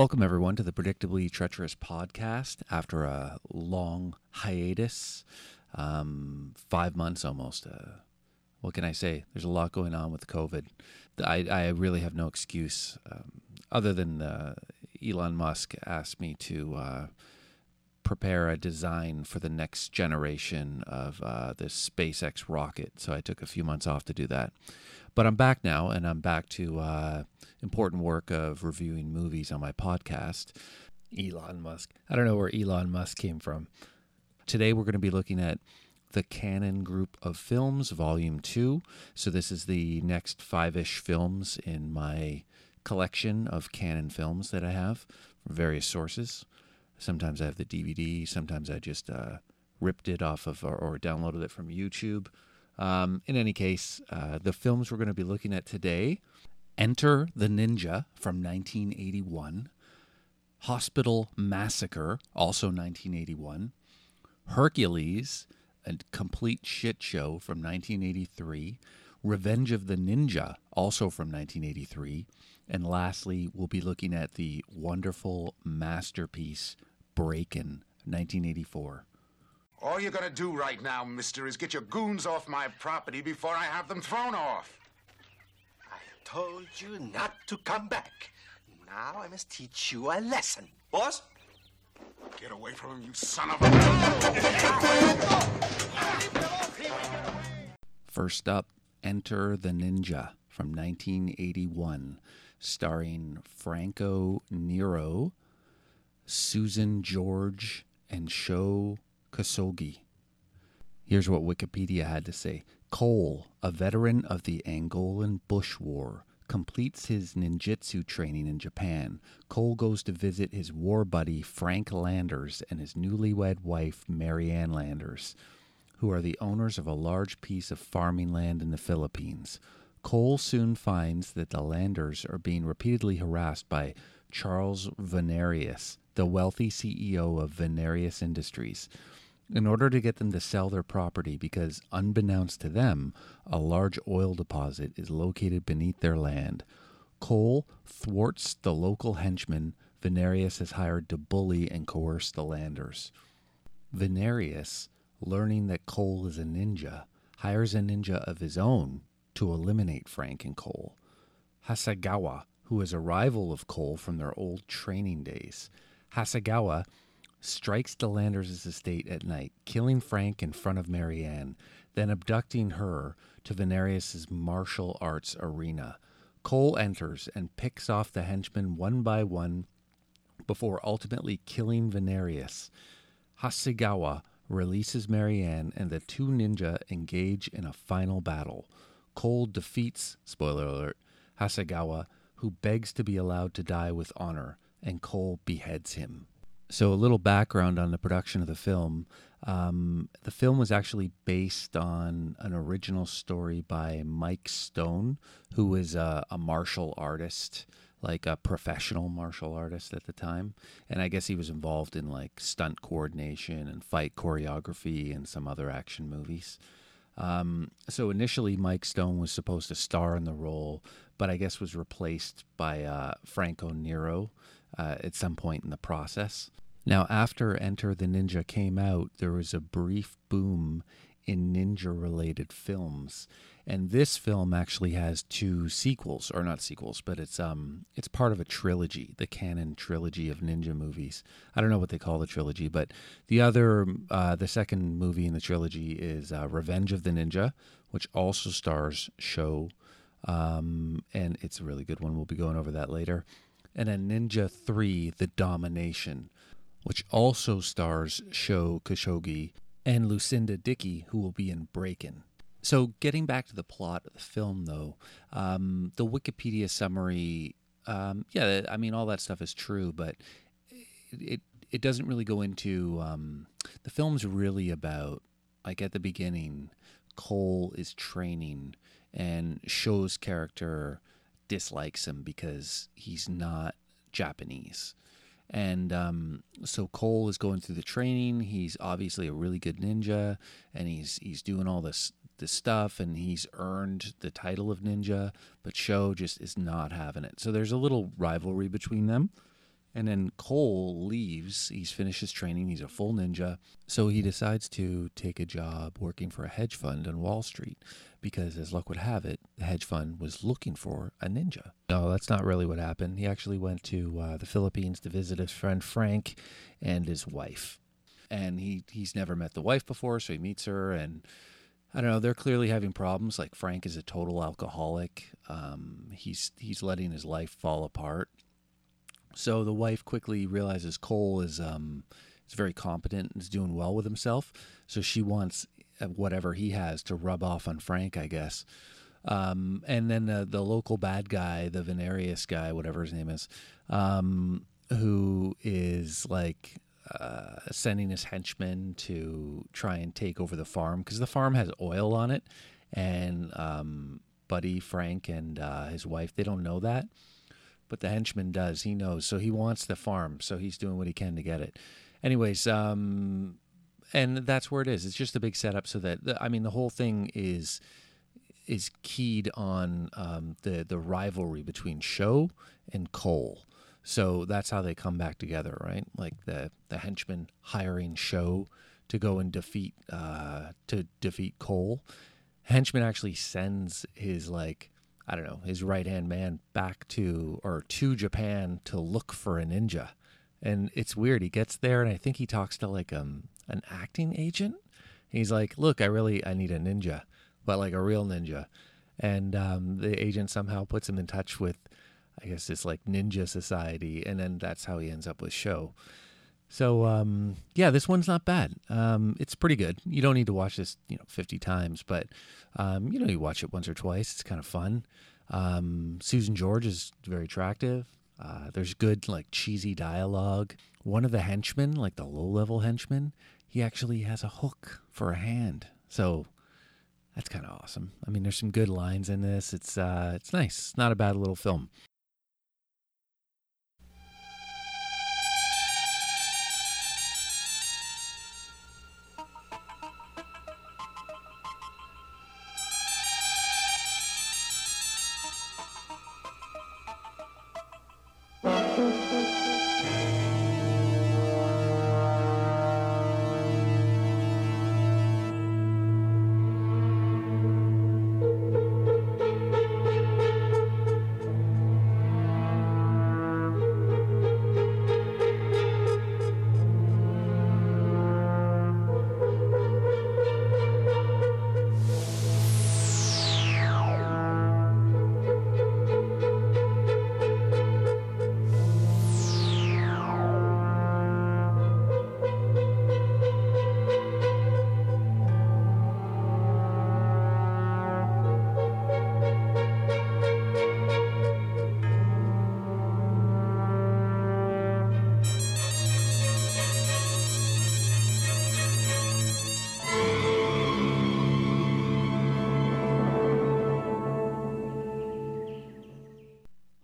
Welcome, everyone, to the Predictably Treacherous podcast after a long hiatus, um, five months almost. Uh, what can I say? There's a lot going on with COVID. I, I really have no excuse um, other than uh, Elon Musk asked me to uh, prepare a design for the next generation of uh, this SpaceX rocket. So I took a few months off to do that. But I'm back now, and I'm back to uh, important work of reviewing movies on my podcast. Elon Musk. I don't know where Elon Musk came from. Today we're going to be looking at the Cannon Group of Films, Volume 2. So this is the next five ish films in my collection of Cannon films that I have from various sources. Sometimes I have the DVD, sometimes I just uh, ripped it off of or, or downloaded it from YouTube. Um, in any case, uh, the films we're going to be looking at today Enter the Ninja from 1981, Hospital Massacre, also 1981, Hercules, a complete shit show from 1983, Revenge of the Ninja, also from 1983, and lastly, we'll be looking at the wonderful masterpiece Breakin', 1984. All you're gonna do right now, mister, is get your goons off my property before I have them thrown off. I told you not to come back. Now I must teach you a lesson. Boss? Get away from him, you son of a... First up, Enter the Ninja from 1981, starring Franco Nero, Susan George, and Sho Kosugi. Here's what Wikipedia had to say Cole, a veteran of the Angolan Bush War, completes his ninjutsu training in Japan. Cole goes to visit his war buddy Frank Landers and his newlywed wife Marianne Landers, who are the owners of a large piece of farming land in the Philippines. Cole soon finds that the Landers are being repeatedly harassed by Charles Venarius, the wealthy CEO of Venarius Industries, in order to get them to sell their property because, unbeknownst to them, a large oil deposit is located beneath their land. Cole thwarts the local henchmen Venarius has hired to bully and coerce the landers. Venarius, learning that Cole is a ninja, hires a ninja of his own to eliminate Frank and Cole. Hasegawa, who is a rival of Cole from their old training days. Hasegawa strikes the Landers' estate at night, killing Frank in front of Marianne, then abducting her to Venarius' martial arts arena. Cole enters and picks off the henchmen one by one before ultimately killing Venarius. Hasegawa releases Marianne, and the two ninja engage in a final battle. Cole defeats, spoiler alert, Hasegawa, who begs to be allowed to die with honor, and Cole beheads him. So, a little background on the production of the film. Um, the film was actually based on an original story by Mike Stone, who was a, a martial artist, like a professional martial artist at the time. And I guess he was involved in like stunt coordination and fight choreography and some other action movies. Um, so initially, Mike Stone was supposed to star in the role, but I guess was replaced by uh, Franco Nero uh, at some point in the process. Now, after Enter the Ninja came out, there was a brief boom in ninja related films. And this film actually has two sequels, or not sequels, but it's um it's part of a trilogy, the Cannon trilogy of ninja movies. I don't know what they call the trilogy, but the other uh, the second movie in the trilogy is uh, Revenge of the Ninja, which also stars Sho, um, and it's a really good one. We'll be going over that later. And a Ninja Three: The Domination, which also stars Sho Kosugi and Lucinda Dickey, who will be in Breakin'. So, getting back to the plot of the film, though, um, the Wikipedia summary, um, yeah, I mean, all that stuff is true, but it it, it doesn't really go into um, the film's really about like at the beginning, Cole is training, and Sho's character dislikes him because he's not Japanese. And um, so Cole is going through the training. He's obviously a really good ninja, and he's he's doing all this this stuff, and he's earned the title of ninja. But Sho just is not having it. So there's a little rivalry between them, And then Cole leaves. He's finished his training. He's a full ninja. So he decides to take a job working for a hedge fund on Wall Street because, as luck would have it, the hedge fund was looking for a ninja. No, that's not really what happened. He actually went to uh, the Philippines to visit his friend Frank and his wife. And he, he's never met the wife before, so he meets her. And I don't know, they're clearly having problems. Like Frank is a total alcoholic. Um, he's, he's letting his life fall apart so the wife quickly realizes Cole is um, is very competent and is doing well with himself. So she wants whatever he has to rub off on Frank, I guess. Um, and then the, the local bad guy, the Venarius guy, whatever his name is, um, who is like uh, sending his henchmen to try and take over the farm because the farm has oil on it. And um, Buddy, Frank, and uh, his wife, they don't know that but the henchman does. He knows, so he wants the farm, so he's doing what he can to get it. Anyways, um, and that's where it is. It's just a big setup, so that I mean, the whole thing is is keyed on um, the the rivalry between Sho and Cole. So that's how they come back together, right? Like the the henchman hiring Sho to go and defeat uh, to defeat Cole. Henchman actually sends his like I don't know, his right hand man back to or to Japan to look for a ninja. And it's weird. He gets there and I think he talks to like um an acting agent. He's like, "Look, I really I need a ninja, but like a real ninja." And um, the agent somehow puts him in touch with, I guess this like ninja society, and then that's how he ends up with Sho. So um, yeah, this one's not bad. Um, it's pretty good. You don't need to watch this, you know, fifty times, but um, you know, you watch it once or twice. It's kind of fun. Um, Susan George is very attractive. Uh, there's good like cheesy dialogue. One of the henchmen, like the low level henchman, he actually has a hook for a hand. So that's kind of awesome. I mean, there's some good lines in this. It's uh, it's nice. It's not a bad little film.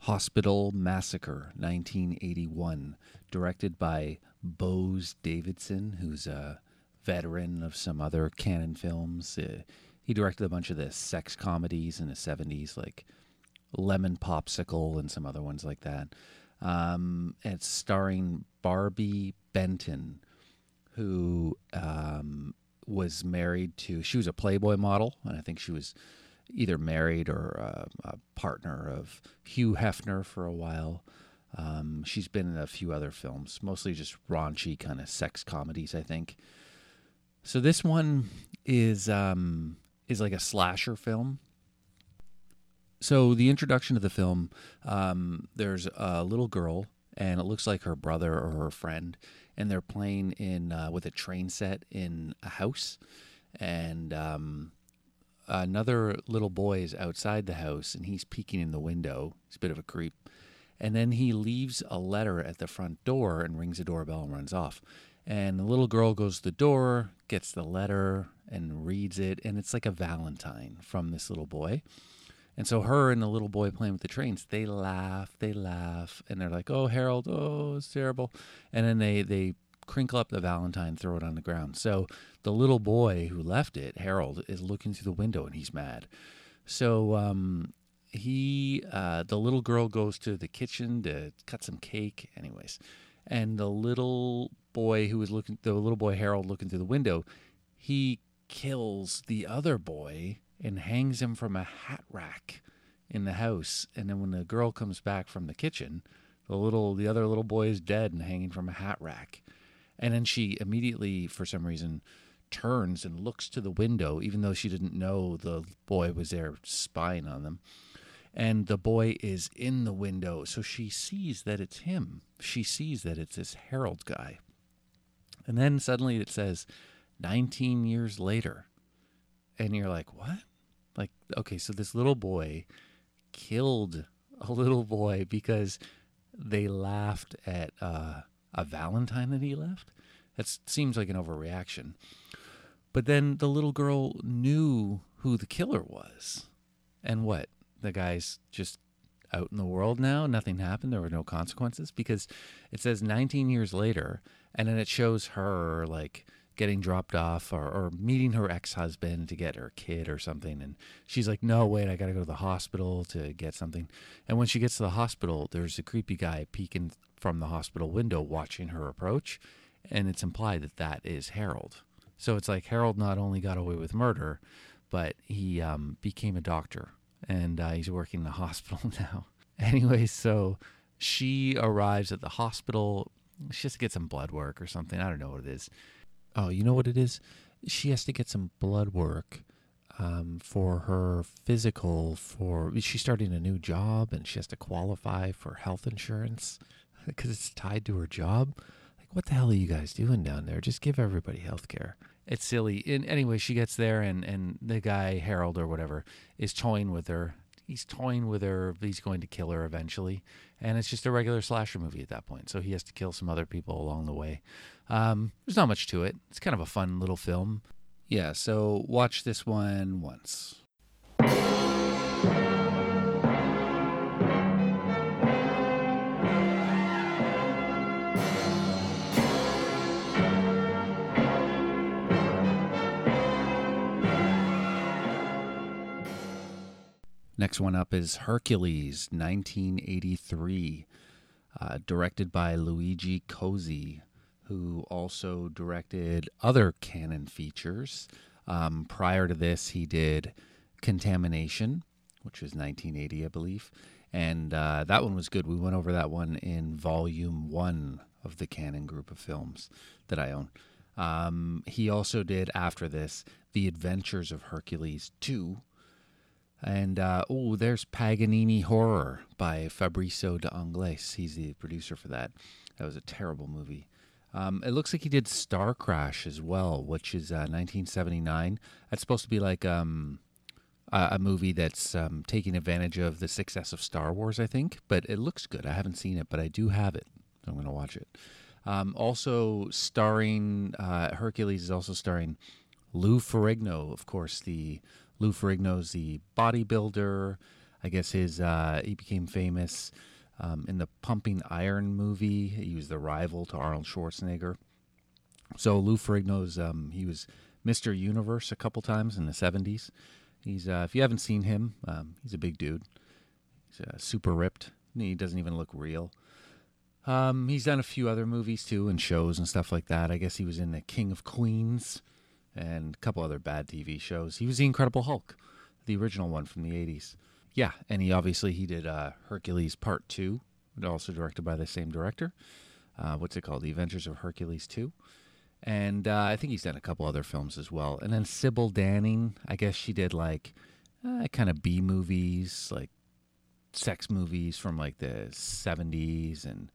Hospital Massacre, 1981, directed by Boaz Davidson, who's a veteran of some other Cannon films. Uh, he directed a bunch of the sex comedies in the 70s, like Lemon Popsicle and some other ones like that. Um, it's starring Barbi Benton, who um, was married to, she was a Playboy model, and I think she was either married or uh, a partner of Hugh Hefner for a while. Um, she's been in a few other films, mostly just raunchy kind of sex comedies, I think. So this one is um, is like a slasher film. So the introduction to the film, um, there's a little girl, and it looks like her brother or her friend, and they're playing in uh, with a train set in a house, and um, another little boy is outside the house and he's peeking in the window. He's a bit of a creep. And then he leaves a letter at the front door and rings the doorbell and runs off. And the little girl goes to the door, gets the letter, and reads it. And it's like a Valentine from this little boy. And so her and the little boy playing with the trains, they laugh, they laugh, and they're like, "Oh, Harold, oh, it's terrible." And then they they crinkle up the Valentine, throw it on the ground. So the little boy who left it, Harold, is looking through the window and he's mad. So um, he uh, the little girl goes to the kitchen to cut some cake anyways. And the little boy who was looking the little boy harold looking through the window he kills the other boy and hangs him from a hat rack in the house. And then when the girl comes back from the kitchen the little the other little boy is dead and hanging from a hat rack. And then she immediately for some reason turns and looks to the window even though she didn't know the boy was there spying on them and the boy is in the window. So she sees that it's him. She sees that it's this Harold guy. And then suddenly it says 19 years later. And you're like, what? Like, okay, so this little boy killed a little boy because they laughed at uh, a Valentine that he left. That seems like an overreaction. But then the little girl knew who the killer was. And what? the guy's just out in the world now. Nothing happened. There were no consequences because it says 19 years later, and then it shows her like getting dropped off or, or meeting her ex husband to get her kid or something. And she's like, no, wait, I got to go to the hospital to get something. And when she gets to the hospital, there's a creepy guy peeking from the hospital window watching her approach. And it's implied that that is Harold. So it's like Harold not only got away with murder, but he um, became a doctor and uh, he's working in the hospital now. anyway, so she arrives at the hospital. She has to get some blood work or something. I don't know what it is. Oh, you know what it is? She has to get some blood work um, for her physical. For she's starting a new job and she has to qualify for health insurance because it's tied to her job. Like, what the hell are you guys doing down there? Just give everybody health care it's silly. And anyway, she gets there, and and the guy Harold or whatever is toying with her. He's toying with her. He's going to kill her eventually, and it's just a regular slasher movie at that point. So he has to kill some other people along the way. Um, there's not much to it. It's kind of a fun little film. Yeah. So watch this one once. Next one up is Hercules, 1983, uh, directed by Luigi Cozzi, who also directed other Cannon features. Um, prior to this, he did Contamination, which was 1980, I believe. And uh, that one was good. We went over that one in volume one of the Cannon group of films that I own. Um, he also did, after this, The Adventures of Hercules 2, and uh, oh, there's Paganini Horror by Fabrizio De Angelis. He's the producer for that. That was a terrible movie. Um, it looks like he did Star Crash as well, which is uh, 1979. That's supposed to be like um, a, a, movie that's um, taking advantage of the success of Star Wars, I think. But it looks good. I haven't seen it, but I do have it. So I'm going to watch it. Um, also starring uh, Hercules is also starring Lou Ferrigno, of course, the Lou Ferrigno's the bodybuilder. I guess his uh, he became famous um, in the Pumping Iron movie. He was the rival to Arnold Schwarzenegger. So Lou Ferrigno's um, he was Mr. Universe a couple times in the '70s. He's uh, if you haven't seen him, um, he's a big dude. He's uh, super ripped. He doesn't even look real. Um, he's done a few other movies too and shows and stuff like that. I guess he was in the King of Queens and a couple other bad TV shows. He was the Incredible Hulk, the original one from the 80s. Yeah, and he obviously he did uh, Hercules Part 2, also directed by the same director. Uh, what's it called? The Adventures of Hercules 2. And uh, I think he's done a couple other films as well. And then Sybil Danning, I guess she did like uh, kind of B movies, like sex movies from like the 70s and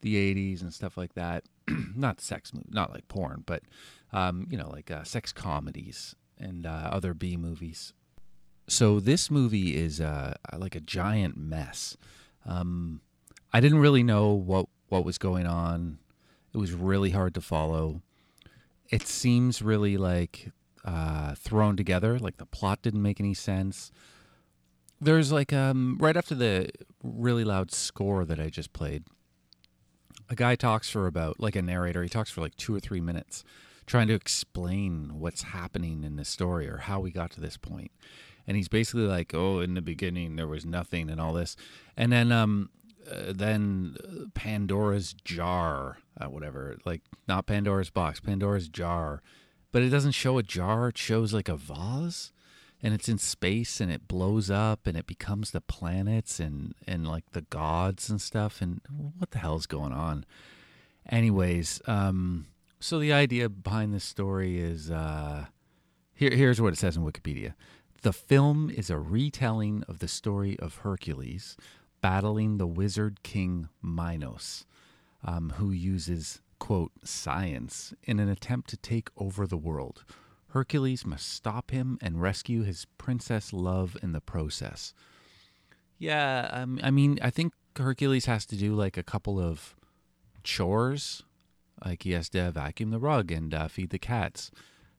the 80s and stuff like that. not sex not like porn, but um, you know, like uh, sex comedies and uh, other B movies. So this movie is uh, like a giant mess. Um, I didn't really know what what was going on. It was really hard to follow. It seems really like uh, thrown together. Like the plot didn't make any sense. There's like um, right after the really loud score that I just played, a guy talks for about like a narrator. He talks for like two or three minutes trying to explain what's happening in the story or how we got to this point. and he's basically like, "Oh, in the beginning there was nothing and all this," and then um, uh, then Pandora's jar, uh, whatever, like not Pandora's box, Pandora's jar, but it doesn't show a jar; it shows like a vase, and it's in space and it blows up and it becomes the planets and and like the gods and stuff, and what the hell's going on? Anyways, um, so the idea behind this story is uh, here. Here's what it says in Wikipedia. The film is a retelling of the story of Hercules battling the wizard king Minos, um, who uses, quote, science in an attempt to take over the world. Hercules must stop him and rescue his princess love in the process. Yeah, um, I mean, I think Hercules has to do like a couple of chores. Like he has to vacuum the rug and uh, feed the cats.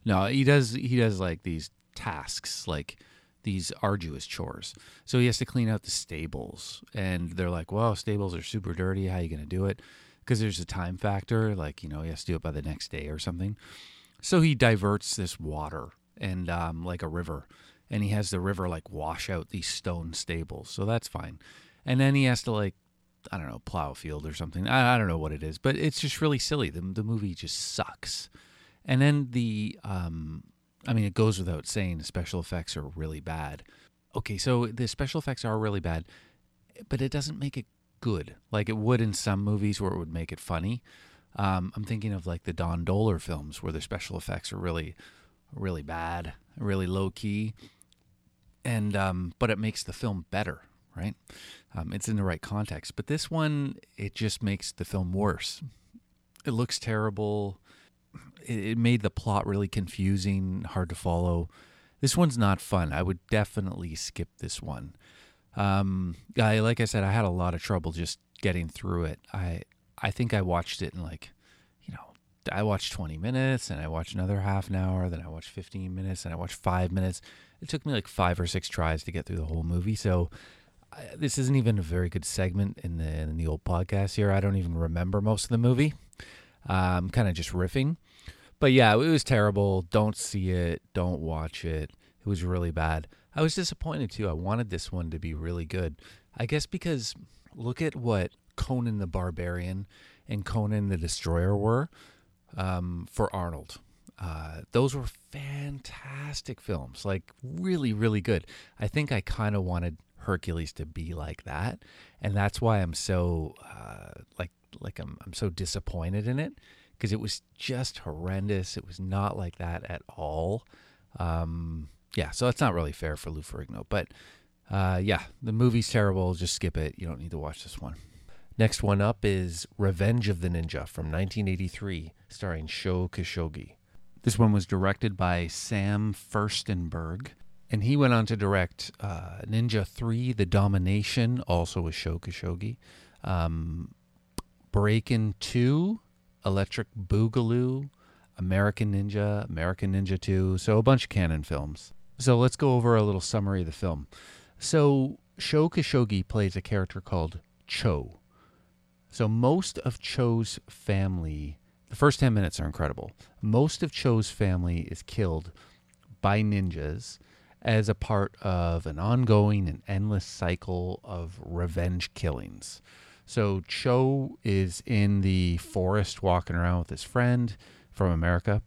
No, he does. He does like these tasks, like these arduous chores. So he has to clean out the stables, and they're like, "Well, stables are super dirty. How are you going to do it?" Because there's a time factor. Like you know, he has to do it by the next day or something. So he diverts this water and um, like a river, and he has the river like wash out these stone stables. So that's fine. And then he has to like I don't know, plow field or something. I, I don't know what it is, but it's just really silly. The, the movie just sucks. And then the, um, I mean, it goes without saying, the special effects are really bad. Okay, so the special effects are really bad, but it doesn't make it good like it would in some movies where it would make it funny. Um, I'm thinking of like the Don Dohler films where the special effects are really, really bad, really low key, and um, but it makes the film better, right? Um, it's in the right context. But this one, it just makes the film worse. It looks terrible. It, it made the plot really confusing, hard to follow. This one's not fun. I would definitely skip this one. Um, I like I said, I had a lot of trouble just getting through it. I I think I watched it in like, you know, I watched 20 minutes and I watched another half an hour, then I watched 15 minutes and I watched five minutes. It took me like five or six tries to get through the whole movie. So This isn't even a very good segment in the in the old podcast here. I don't even remember most of the movie. I'm um, kind of just riffing. But yeah, it was terrible. Don't see it. Don't watch it. It was really bad. I was disappointed too. I wanted this one to be really good. I guess because look at what Conan the Barbarian and Conan the Destroyer were um, for Arnold. Uh, those were fantastic films, like really, really good. I think I kind of wanted Hercules to be like that, and that's why I'm so uh, like like I'm I'm so disappointed in it because it was just horrendous. It was not like that at all. Um, yeah, so that's not really fair for Lou Ferrigno, but uh, yeah, the movie's terrible. Just skip it. You don't need to watch this one. Next one up is Revenge of the Ninja from 1983, starring Sho Kosugi. This one was directed by Sam Firstenberg, and he went on to direct uh, Ninja 3, The Domination, also with Sho Kosugi, um, Breakin' 2, Electric Boogaloo, American Ninja, American Ninja 2, so a bunch of Cannon films. So let's go over a little summary of the film. So Sho Kosugi plays a character called Cho. So most of Cho's family, the first 10 minutes are incredible. Most of Cho's family is killed by ninjas as a part of an ongoing and endless cycle of revenge killings. So Cho is in the forest walking around with his friend from America,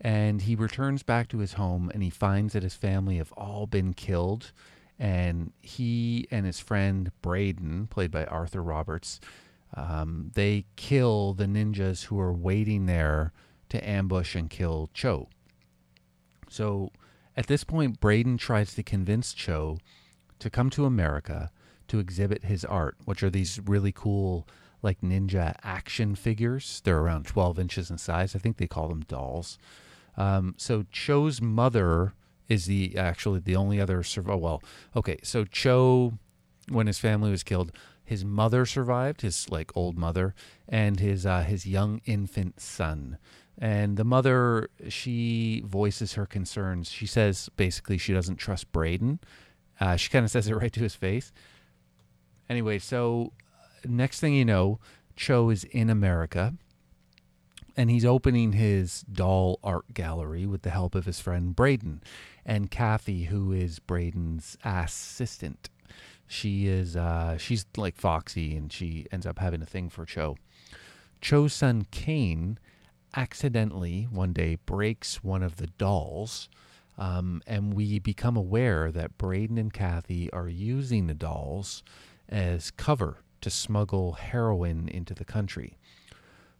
and he returns back to his home and he finds that his family have all been killed. And he and his friend Braden, played by Arthur Roberts, um, they kill the ninjas who are waiting there to ambush and kill Cho. So at this point, Braden tries to convince Cho to come to America to exhibit his art, which are these really cool, like ninja action figures. They're around 12 inches in size. I think they call them dolls. Um, so Cho's mother is the actually the only other survivor. Well, okay, so Cho, when his family was killed, his mother survived, his like old mother, and his uh, his young infant son. And the mother, she voices her concerns. She says basically she doesn't trust Braden. Uh, she kind of says it right to his face. Anyway, so uh, next thing you know, Cho is in America and he's opening his doll art gallery with the help of his friend Braden and Kathy, who is Braden's assistant. She is uh, she's like Foxy, and she ends up having a thing for Cho. Cho's son Kane accidentally one day breaks one of the dolls, um, and we become aware that Braden and Kathy are using the dolls as cover to smuggle heroin into the country.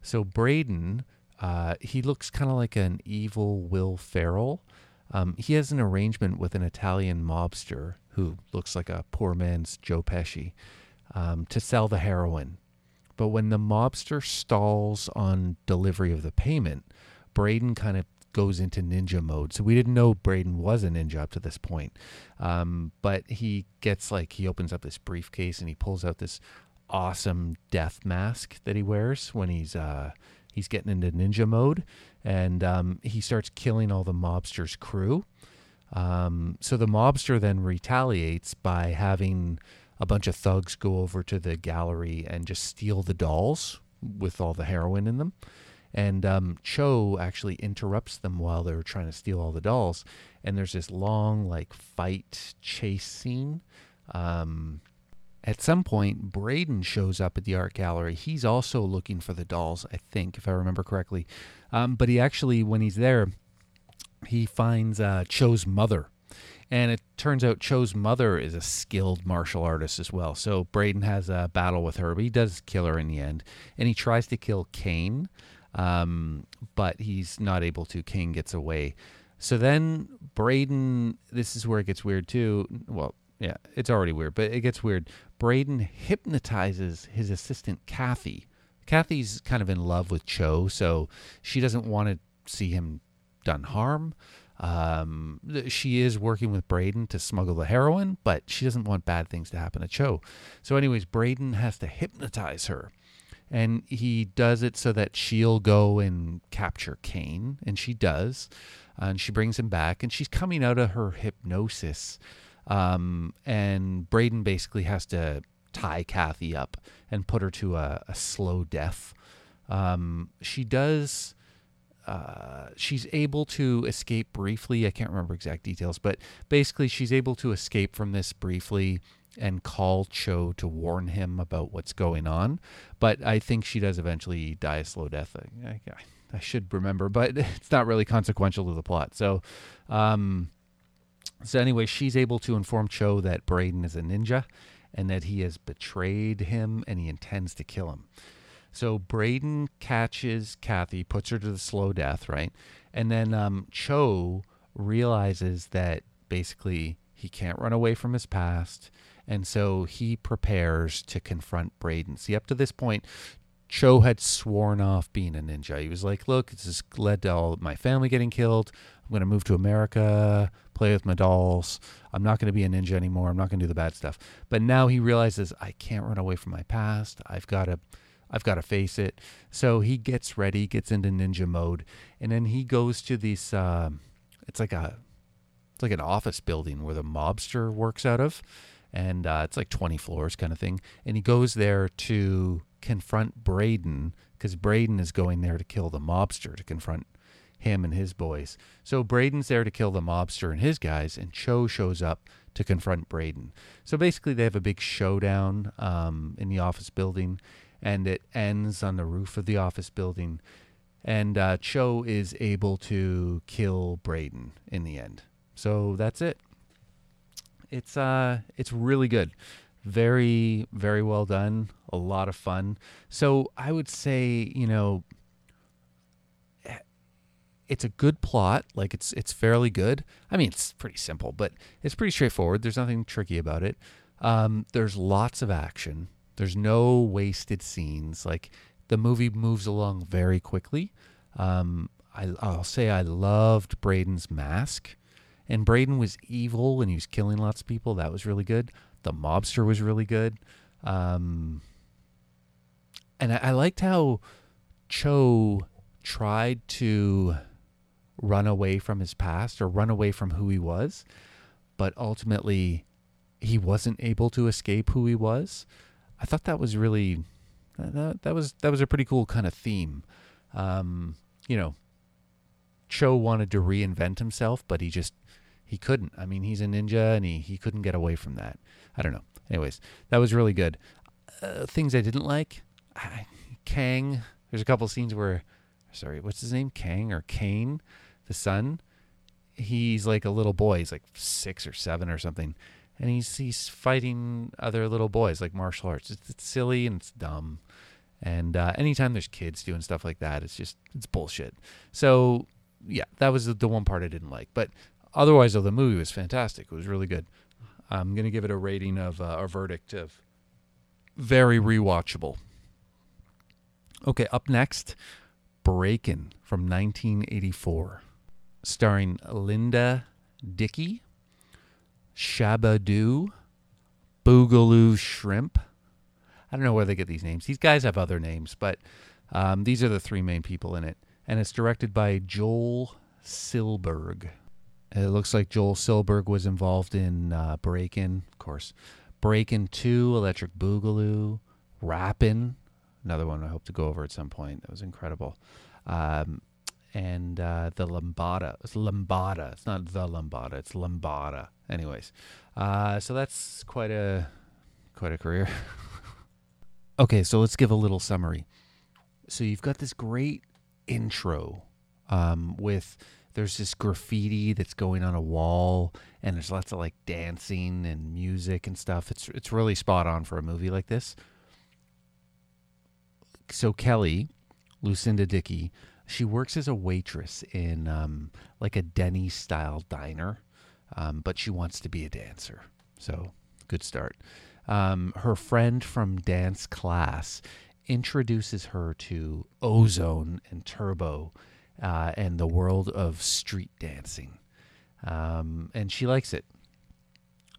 So Braden, uh, he looks kind of like an evil Will Ferrell. Um, he has an arrangement with an Italian mobster who looks like a poor man's Joe Pesci um, to sell the heroin. But when the mobster stalls on delivery of the payment, Braden kind of goes into ninja mode. So we didn't know Braden was a ninja up to this point. Um, but he gets like, he opens up this briefcase and he pulls out this awesome death mask that he wears when he's uh, he's getting into ninja mode, and um, he starts killing all the mobster's crew. Um, so the mobster then retaliates by having a bunch of thugs go over to the gallery and just steal the dolls with all the heroin in them. And um, Cho actually interrupts them while they're trying to steal all the dolls. And there's this long, like, fight chase scene. Um, at some point, Braden shows up at the art gallery. He's also looking for the dolls, I think, if I remember correctly. Um, but he actually, when he's there, he finds uh, Cho's mother. And it turns out Cho's mother is a skilled martial artist as well. So Braden has a battle with her, but he does kill her in the end. And he tries to kill Kane, um, but he's not able to. Kane gets away. So then Braden, this is where it gets weird too. Well, yeah, it's already weird, but it gets weird. Braden hypnotizes his assistant Kathy. Kathy's kind of in love with Cho, so she doesn't want to see him done harm. Um, she is working with Braden to smuggle the heroin, but she doesn't want bad things to happen to Cho. So, anyways, Braden has to hypnotize her. And he does it so that she'll go and capture Kane, and she does. And she brings him back, and she's coming out of her hypnosis um, and Braden basically has to tie Kathy up and put her to a, a slow death. Um, she does. Uh, she's able to escape briefly. I can't remember exact details, but basically, she's able to escape from this briefly and call Cho to warn him about what's going on. But I think she does eventually die a slow death. I, I, I should remember, but it's not really consequential to the plot. So, um, so anyway, she's able to inform Cho that Braden is a ninja and that he has betrayed him and he intends to kill him. So Braden catches Kathy, puts her to the slow death, right? And then um, Cho realizes that basically he can't run away from his past. And so he prepares to confront Braden. See, up to this point, Cho had sworn off being a ninja. He was like, look, this has led to all my family getting killed. I'm going to move to America, play with my dolls. I'm not going to be a ninja anymore. I'm not going to do the bad stuff. But now he realizes I can't run away from my past. I've got to I've got to face it. So he gets ready, gets into ninja mode, and then he goes to this uh, it's like a it's like an office building where the mobster works out of. And uh, it's like 20 floors kind of thing. And he goes there to confront Braden because Braden is going there to kill the mobster, to confront him and his boys. So Braden's there to kill the mobster and his guys, and Cho shows up to confront Braden. So basically, they have a big showdown um, in the office building, and it ends on the roof of the office building. And uh, Cho is able to kill Braden in the end. So that's it. It's uh, it's really good, very very well done, a lot of fun. So I would say, you know, it's a good plot. Like it's it's fairly good. I mean, it's pretty simple, but it's pretty straightforward. There's nothing tricky about it. Um, there's lots of action. There's no wasted scenes. Like the movie moves along very quickly. Um, I, I'll say I loved Braden's mask, and Braden was evil and he was killing lots of people. That was really good. The mobster was really good. Um, and I, I liked how Cho tried to run away from his past or run away from who he was, but ultimately he wasn't able to escape who he was. I thought that was really that, that was that was a pretty cool kind of theme. Um, you know, Cho wanted to reinvent himself, but he just he couldn't. I mean, he's a ninja and he he couldn't get away from that. I don't know. Anyways, that was really good. Uh, things I didn't like. I, Kang. There's a couple scenes where, sorry, what's his name? Kang or Kane, the son. He's like a little boy. He's like six or seven or something, and he's he's fighting other little boys like martial arts. It's, it's silly and it's dumb. And uh, anytime there's kids doing stuff like that, it's just it's bullshit. So yeah, that was the one part I didn't like. But otherwise, though, the movie was fantastic. It was really good. I'm gonna give it a rating of uh, a verdict of very rewatchable. Okay, up next, Breakin' from 1984, starring Linda Dickey, Shabba-Doo, Boogaloo Shrimp. I don't know where they get these names. These guys have other names, but um, these are the three main people in it. And it's directed by Joel Silberg. It looks like Joel Silberg was involved in uh, Breakin', of course. Breakin' 2, Electric Boogaloo, Rappin', another one I hope to go over at some point. That was incredible. Um, and uh, the Lambada. It's Lambada. It's not the Lambada. It's Lambada. Anyways, uh, so that's quite a quite a career. okay, so let's give a little summary. So you've got this great intro um, with there's this graffiti that's going on a wall and there's lots of like dancing and music and stuff. It's it's really spot on for a movie like this. So Kelly, Lucinda Dickey, she works as a waitress in um, like a Denny's style diner, um, but she wants to be a dancer. So good start. Um, her friend from dance class introduces her to Ozone and Turbo uh, and the world of street dancing. Um, and she likes it.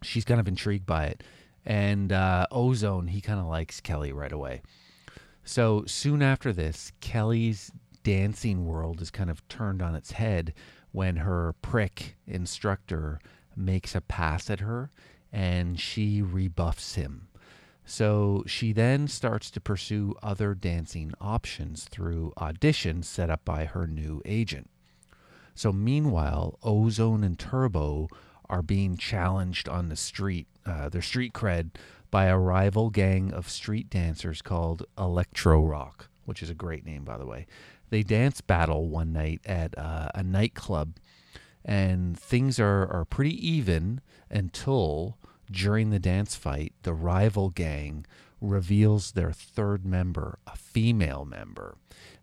She's kind of intrigued by it. And uh, Ozone, he kind of likes Kelly right away. So soon after this, Kelly's dancing world is kind of turned on its head when her prick instructor makes a pass at her and she rebuffs him. So she then starts to pursue other dancing options through auditions set up by her new agent. So meanwhile, Ozone and Turbo are being challenged on the street, uh, their street cred, by a rival gang of street dancers called Electro Rock, which is a great name, by the way. They dance battle one night at uh, a nightclub, and things are, are pretty even until during the dance fight, the rival gang reveals their third member, a female member,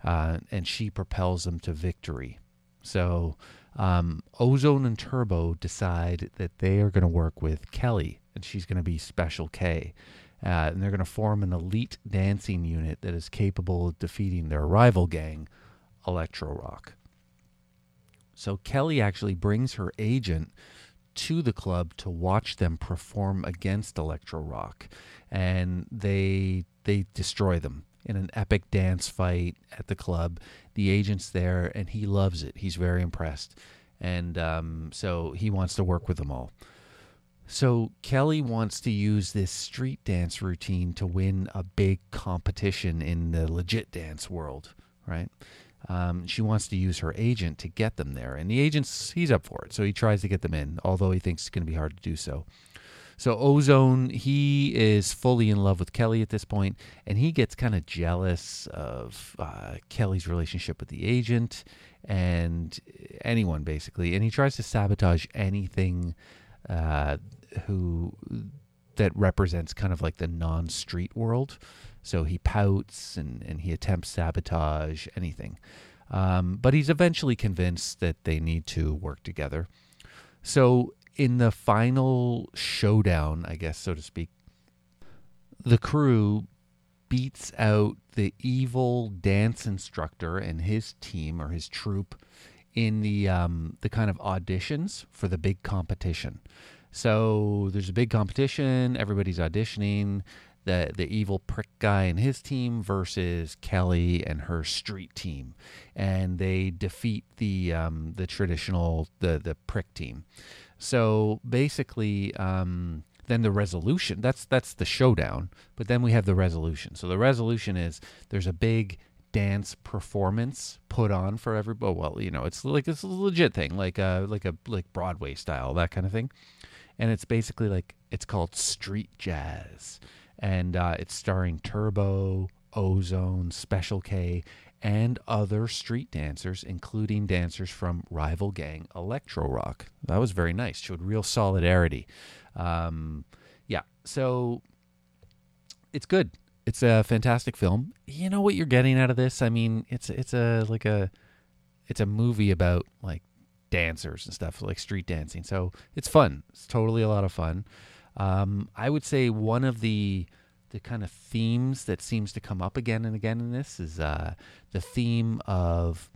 uh, and she propels them to victory. So, um, Ozone and Turbo decide that they are going to work with Kelly, and she's going to be Special K. Uh, and they're going to form an elite dancing unit that is capable of defeating their rival gang, Electro Rock. So Kelly actually brings her agent to the club to watch them perform against Electro Rock, and they they destroy them in an epic dance fight at the club. The agent's there, and he loves it. He's very impressed, and um, so he wants to work with them all. So Kelly wants to use this street dance routine to win a big competition in the legit dance world, right? Um, she wants to use her agent to get them there, and the agent's he's up for it, so he tries to get them in, although he thinks it's going to be hard to do so. So Ozone, he is fully in love with Kelly at this point, and he gets kind of jealous of uh, Kelly's relationship with the agent and anyone basically, and he tries to sabotage anything uh, who that represents kind of like the non-street world. So he pouts and, and he attempts sabotage, anything. Um, but he's eventually convinced that they need to work together. So in the final showdown, I guess, so to speak, the crew beats out the evil dance instructor and his team or his troupe in the um, the kind of auditions for the big competition. So there's a big competition. Everybody's auditioning the the evil prick guy and his team versus Kelly and her street team, and they defeat the um, the traditional the the prick team. So basically, um, then the resolution that's that's the showdown. But then we have the resolution. So the resolution is there's a big dance performance put on for everybody. Well, you know, it's like it's a legit thing, like a like a like Broadway style, that kind of thing. And it's basically like it's called street jazz, and uh, it's starring Turbo, Ozone, Special K, and other street dancers, including dancers from rival gang Electro Rock. That was very nice. Showed real solidarity. Um, yeah, so it's good. It's a fantastic film. You know what you're getting out of this? I mean, it's it's a like a it's a movie about like dancers and stuff, like street dancing. So it's fun. It's totally a lot of fun. Um, I would say one of the the kind of themes that seems to come up again and again in this is uh, the theme of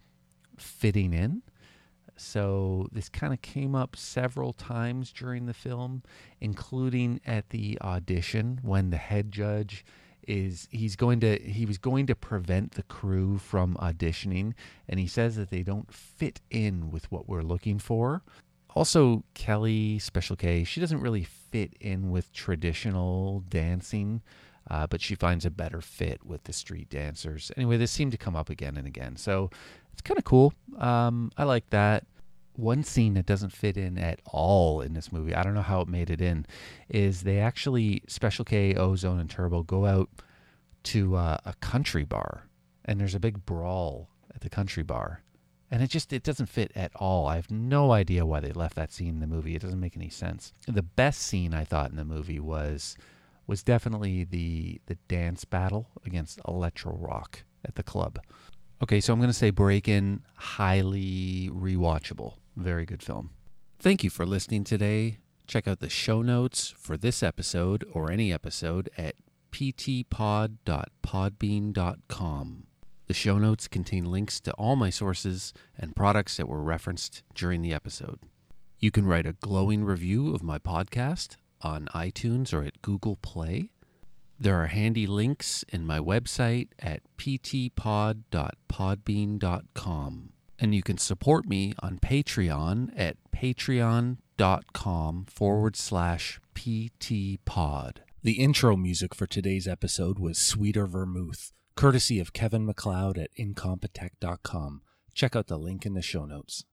fitting in. So this kind of came up several times during the film, including at the audition when the head judge is he's going to he was going to prevent the crew from auditioning and he says that they don't fit in with what we're looking for. Also kelly special k she doesn't really fit in with traditional dancing uh, but she finds a better fit with the street dancers. Anyway this seemed to come up again and again so it's kind of cool. Um, i like that one scene that doesn't fit in at all in this movie, I don't know how it made it in, is they actually, Special K, Ozone, and Turbo go out to uh, a country bar, and there's a big brawl at the country bar. And it just it doesn't fit at all. I have no idea why they left that scene in the movie. It doesn't make any sense. The best scene I thought in the movie was was definitely the the dance battle against Electro Rock at the club. Okay, so I'm going to say Breakin' highly rewatchable. Very good film. Thank you for listening today. Check out the show notes for this episode or any episode at ptpod.podbean.com. The show notes contain links to all my sources and products that were referenced during the episode. You can write a glowing review of my podcast on iTunes or at Google Play. There are handy links in my website at ptpod.podbean.com. And you can support me on Patreon at patreon.com forward slash ptpod. The intro music for today's episode was Sweeter Vermouth, courtesy of Kevin MacLeod at incompetech.com. Check out the link in the show notes.